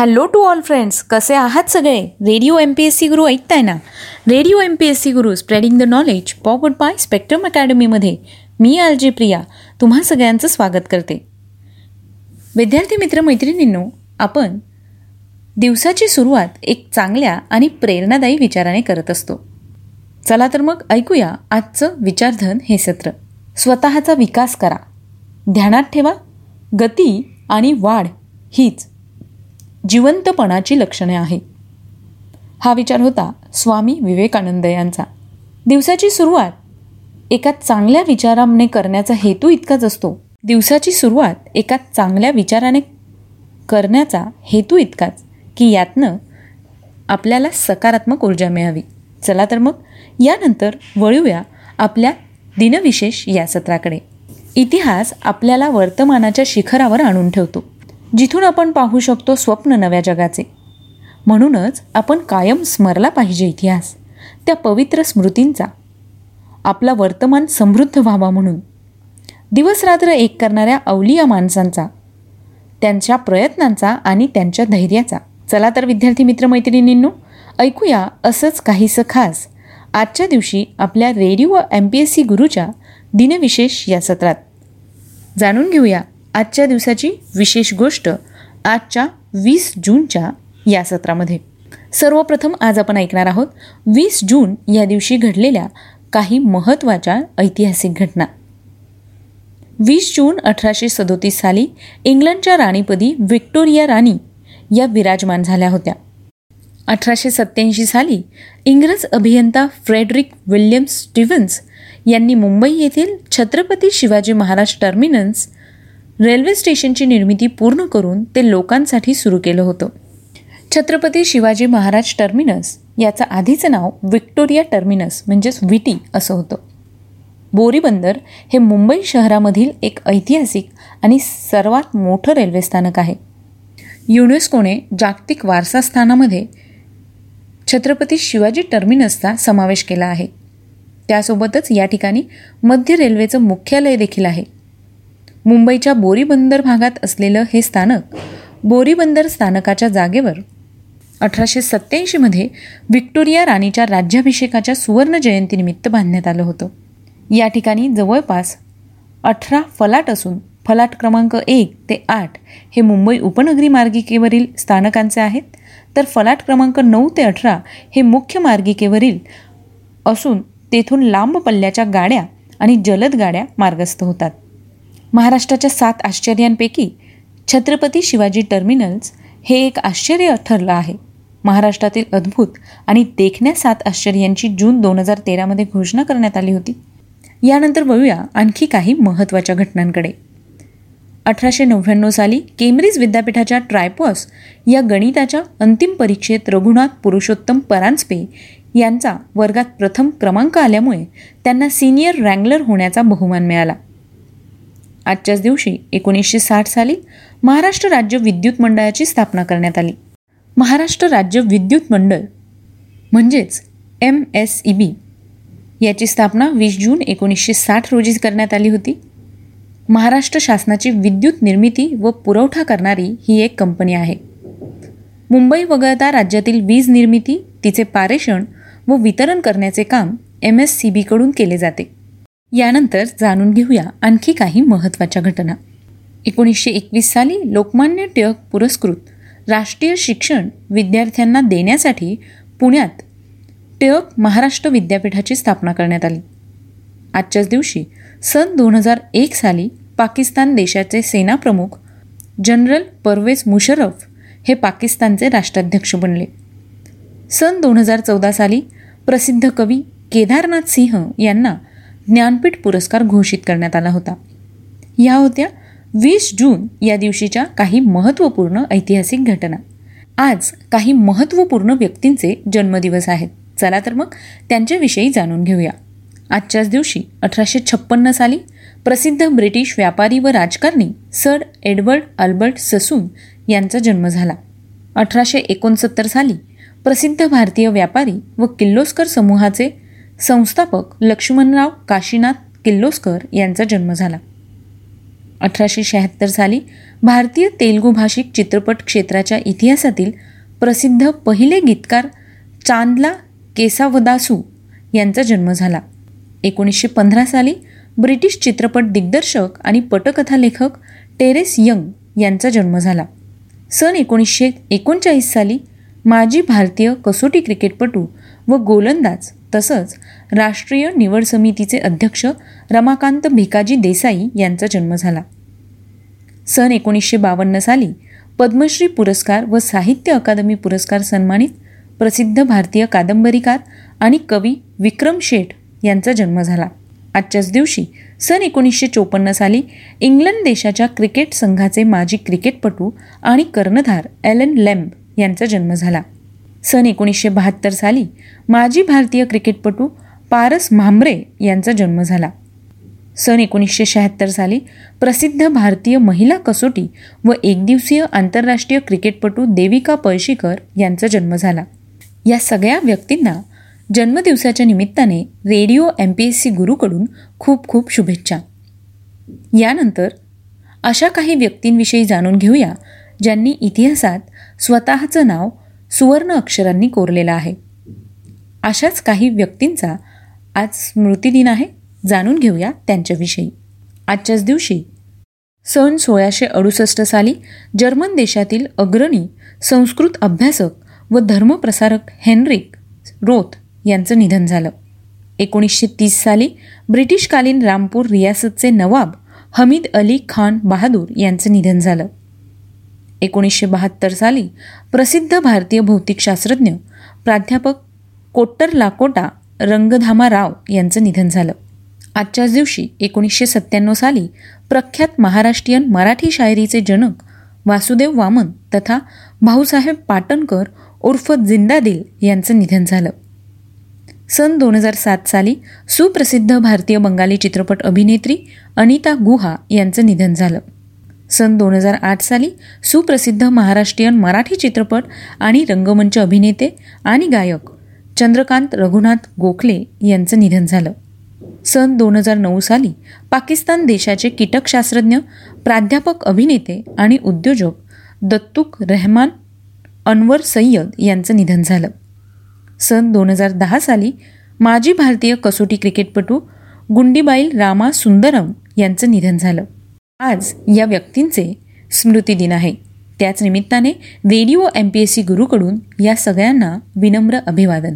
Hello to all friends कसे आहात सगळे? Radio M P S C Guru ऐकताय ना? Radio M P S C Guru spreading the knowledge powered by Spectrum अकॅडमीमध्ये मी RJ Priya. तुम्हा सगळ्यांचं स्वागत करते. विद्यार्थी मित्र मैत्रिणींनो आपण दिवसाची सुरुवात एक चांगल्या आणि प्रेरणादायी विचाराने करत असतो. चला तर मग ऐकूया आजचं विचारधन हे सत्र. स्वतःचा विकास करा. ध्यानात ठेवा. गती आणि वाढ हीच जिवंतपणाची लक्षणे आहे. हा विचार होता स्वामी विवेकानंद यांचा. दिवसाची सुरुवात एका चांगल्या विचाराने करण्याचा हेतू इतकाच असतो. दिवसाची सुरुवात एका चांगल्या विचाराने करण्याचा हेतू इतकाच की यातनं आपल्याला सकारात्मक ऊर्जा मिळावी. चला तर मग यानंतर वळूया आपल्या दिनविशेष या सत्राकडे. इतिहास आपल्याला वर्तमानाच्या शिखरावर आणून ठेवतो. जिथून आपण पाहू शकतो स्वप्न नव्या जगाचे. म्हणूनच आपण कायम स्मरला पाहिजे इतिहास त्या पवित्र स्मृतींचा. आपला वर्तमान समृद्ध व्हावा म्हणून. दिवसरात्र एक करणाऱ्या अवलिया माणसांचा त्यांच्या प्रयत्नांचा आणि त्यांच्या धैर्याचा. चला तर विद्यार्थी मित्रमैत्रिणींनो ऐकूया असंच काहीसं खास. आजच्या दिवशी आपल्या radio M P S C गुरुच्या दिनविशेष या सत्रात. जाणून घेऊया आजच्या दिवसाची विशेष गोष्ट आजच्या वीस जूनच्या या सत्रामध्ये. सर्वप्रथम आज आपण ऐकणार आहोत वीस जून या दिवशी घडलेल्या काही महत्त्वाच्या ऐतिहासिक घटना. वीस जून अठराशे सदोतीस साली इंग्लंडच्या राणीपदी व्हिक्टोरिया राणी या विराजमान झाल्या होत्या. अठराशे सत्याऐंशी साली इंग्रज अभियंता फ्रेडरिक विल्यम स्टीव्हन्स यांनी मुंबई येथील छत्रपती शिवाजी महाराज टर्मिनस रेल्वे स्टेशनची निर्मिती पूर्ण करून ते लोकांसाठी सुरू केलं होतं. छत्रपती शिवाजी महाराज टर्मिनस याचं आधीचं नाव विक्टोरिया टर्मिनस म्हणजेच विटी असं होतं. बोरीबंदर हे मुंबई शहरामधील एक ऐतिहासिक आणि सर्वात मोठं रेल्वे स्थानक आहे. युनेस्कोने जागतिक वारसा स्थानामध्ये छत्रपती शिवाजी टर्मिनसचा समावेश केला आहे. त्यासोबतच या ठिकाणी मध्य रेल्वेचं मुख्यालय देखील आहे. मुंबईच्या बोरीबंदर भागात असलेलं हे स्थानक बोरीबंदर स्थानकाच्या जागेवर अठराशे सत्याऐंशीमध्ये व्हिक्टोरिया राणीच्या राज्याभिषेकाच्या सुवर्ण जयंतीनिमित्त बांधण्यात आलं होतं. या ठिकाणी जवळपास अठरा फलाट असून फलाट क्रमांक एक ते आठ हे मुंबई उपनगरी मार्गिकेवरील स्थानकांचे आहेत. तर फलाट क्रमांक नऊ ते अठरा हे मुख्य मार्गिकेवरील असून तेथून लांब पल्ल्याच्या गाड्या आणि जलद गाड्या मार्गस्थ होतात. महाराष्ट्राच्या सात आश्चर्यांपैकी छत्रपती शिवाजी टर्मिनल्स हे एक आश्चर्य ठरलं आहे. महाराष्ट्रातील अद्भुत आणि देखण्या सात आश्चर्यांची जून दोन हजार तेरामध्ये घोषणा करण्यात आली होती. यानंतर वळूया आणखी काही महत्त्वाच्या घटनांकडे. अठराशे नव्याण्णव साली केम्ब्रिज विद्यापीठाच्या ट्रायपॉस या गणिताच्या अंतिम परीक्षेत रघुनाथ पुरुषोत्तम परांजपे यांचा वर्गात प्रथम क्रमांक आल्यामुळे त्यांना सिनियर रँगलर होण्याचा बहुमान मिळाला. आजच्याच दिवशी एकोणीसशे साठ साली महाराष्ट्र राज्य विद्युत मंडळाची स्थापना करण्यात आली. महाराष्ट्र राज्य विद्युत मंडळ म्हणजेच एम एस ई बी याची स्थापना वीस जून एकोणीसशे साठ रोजी करण्यात आली होती. महाराष्ट्र शासनाची विद्युत निर्मिती व पुरवठा करणारी ही एक कंपनी आहे. मुंबई वगळता राज्यातील वीज निर्मिती तिचे पारेषण व वितरण करण्याचे काम एम एस सी बीकडून केले जाते. यानंतर जाणून घेऊया आणखी काही महत्त्वाच्या घटना. एकोणीसशे एकवीस साली लोकमान्य टिळक पुरस्कृत राष्ट्रीय शिक्षण विद्यार्थ्यांना देण्यासाठी पुण्यात टिळक महाराष्ट्र विद्यापीठाची स्थापना करण्यात आली. आजच्याच दिवशी सन दोन हजार एक साली पाकिस्तान देशाचे सेनाप्रमुख जनरल परवेज मुशरफ हे पाकिस्तानचे राष्ट्राध्यक्ष बनले. सन दोन हजार चौदा साली प्रसिद्ध कवी केदारनाथ सिंह यांना ज्ञानपीठ पुरस्कार घोषित करण्यात आला होता. या होत्या वीस जून या दिवशीच्या काही महत्त्वपूर्ण ऐतिहासिक घटना. आज काही महत्त्वपूर्ण व्यक्तींचे जन्मदिवस आहेत. चला तर मग त्यांच्याविषयी जाणून घेऊया. आजच्याच दिवशी अठराशे छप्पन्न साली प्रसिद्ध ब्रिटिश व्यापारी व राजकारणी सर एडवर्ड अल्बर्ट ससून यांचा जन्म झाला. अठराशे एकोणसत्तर साली प्रसिद्ध भारतीय व्यापारी व किल्लोस्कर समूहाचे संस्थापक लक्ष्मणराव काशीनाथ किल्लोस्कर यांचा जन्म झाला. अठराशे शहात्तर साली भारतीय तेलगू भाषिक चित्रपट क्षेत्राच्या इतिहासातील प्रसिद्ध पहिले गीतकार चांदला केसावदासू यांचा जन्म झाला. एकोणीसशे पंधरा साली ब्रिटिश चित्रपट दिग्दर्शक आणि पटकथा लेखक टेरेस यंग यांचा जन्म झाला. सन एकोणीसशे एकोणचाळीस साली माजी भारतीय कसोटी क्रिकेटपटू व गोलंदाज तसंच राष्ट्रीय निवड समितीचे अध्यक्ष रमाकांत भिकाजी देसाई यांचा जन्म झाला. सन एकोणीसशे बावन्न साली पद्मश्री पुरस्कार व साहित्य अकादमी पुरस्कार सन्मानित प्रसिद्ध भारतीय कादंबरीकार आणि कवी विक्रम शेठ यांचा जन्म झाला. आजच्याच दिवशी सन एकोणीसशे चोपन्न साली इंग्लंड देशाच्या क्रिकेट संघाचे माजी क्रिकेटपटू आणि कर्णधार एलन लेम्ब यांचा जन्म झाला. सन एकोणीसशे बहात्तर साली माजी भारतीय क्रिकेटपटू पारस म्हांबरे यांचा जन्म झाला. सन एकोणीसशे शहात्तर साली प्रसिद्ध भारतीय महिला कसोटी व एकदिवसीय आंतरराष्ट्रीय क्रिकेटपटू देविका पळशीकर यांचा जन्म झाला. या सगळ्या व्यक्तींना जन्मदिवसाच्या निमित्ताने radio M P S C गुरूकडून खूप खूप शुभेच्छा. यानंतर अशा काही व्यक्तींविषयी जाणून घेऊया ज्यांनी इतिहासात स्वतःचं नाव सुवर्ण अक्षरांनी कोरलेला आहे. अशाच काही व्यक्तींचा आज स्मृतिदिन आहे जाणून घेऊया त्यांच्याविषयी. आजच्याच दिवशी सन सोळाशे अडुसष्ट साली जर्मन देशातील अग्रणी संस्कृत अभ्यासक व धर्मप्रसारक हेनरिक रोथ यांचं निधन झालं. एकोणीसशे तीस साली ब्रिटिशकालीन रामपूर रियासतचे नवाब हमीद अली खान बहादूर यांचं निधन झालं. एकोणीसशे बहात्तर साली प्रसिद्ध भारतीय भौतिकशास्त्रज्ञ प्राध्यापक कोट्टर लाकोटा रंगधामा राव यांचं निधन झालं. आजच्याच दिवशी एकोणीसशे सत्त्याण्णव साली प्रख्यात महाराष्ट्रीयन मराठी शायरीचे जनक वासुदेव वामन तथा भाऊसाहेब पाटणकर उर्फ जिंदादिल यांचं निधन झालं. सन दोन हजार सात साली सुप्रसिद्ध भारतीय बंगाली चित्रपट अभिनेत्री अनिता गुहा यांचं निधन झालं. सन दोन हजार आठ साली सुप्रसिद्ध महाराष्ट्रीयन मराठी चित्रपट आणि रंगमंच अभिनेते आणि गायक चंद्रकांत रघुनाथ गोखले यांचं निधन झालं. सन दोन हजार नऊ साली पाकिस्तान देशाचे कीटकशास्त्रज्ञ प्राध्यापक अभिनेते आणि उद्योजक दत्तुक रहमान अनवर सय्यद यांचं निधन झालं. सन दोन हजार दहा साली माजी भारतीय कसोटी क्रिकेटपटू गुंडीबाईल रामा सुंदरम यांचं निधन झालं. आज या व्यक्तींचे स्मृतिदिन आहे. त्याच निमित्ताने radio M P S C गुरूकडून या सगळ्यांना विनम्र अभिवादन.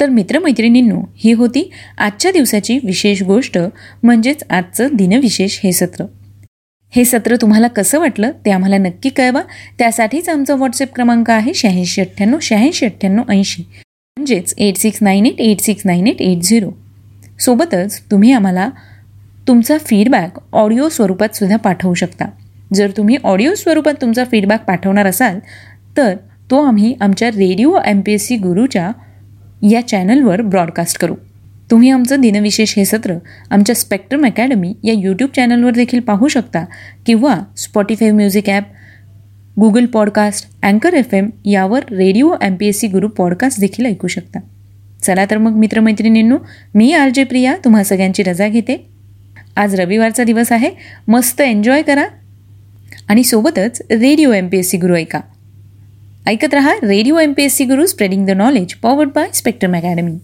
तर मित्रमैत्रिणींनो ही होती आजच्या दिवसाची विशेष गोष्ट म्हणजेच आजचं दिनविशेष हे सत्र. हे सत्र तुम्हाला कसं वाटलं ते आम्हाला नक्की कळवा. त्यासाठीच आमचा व्हॉट्सअप क्रमांक आहे शहाऐंशी अठ्ठ्याण्णव शहाऐंशी अठ्ठ्याण्णव ऐंशी. म्हणजेच eight six nine eight eight six nine eight eight zero सोबतच तुम्ही आम्हाला तुमचा फीडबॅक ऑडिओ स्वरूपात सुद्धा पाठवू शकता. जर तुम्ही ऑडिओ स्वरूपात तुमचा फीडबॅक पाठवणार असाल तर तो आम्ही आमच्या radio M P S C गुरूच्या या चॅनलवर ब्रॉडकास्ट करू. तुम्ही आमचं दिनविशेष हे सत्र आमच्या स्पेक्ट्रम अकॅडमी या यूट्यूब चॅनलवर देखील पाहू शकता किंवा Spotify music app Google podcast अँकर एफ एम यावर radio M P S C Guru podcast देखील ऐकू शकता. चला तर मग मित्रमैत्रिणींनो मी आर जे प्रिया तुम्हा सगळ्यांची रजा घेते. आज रविवारचा दिवस आहे. मस्त एन्जॉय करा. आणि सोबतच radio M P S C Guru ऐका. ऐकत रहा radio M P S C Guru spreading the knowledge powered by spectrum academy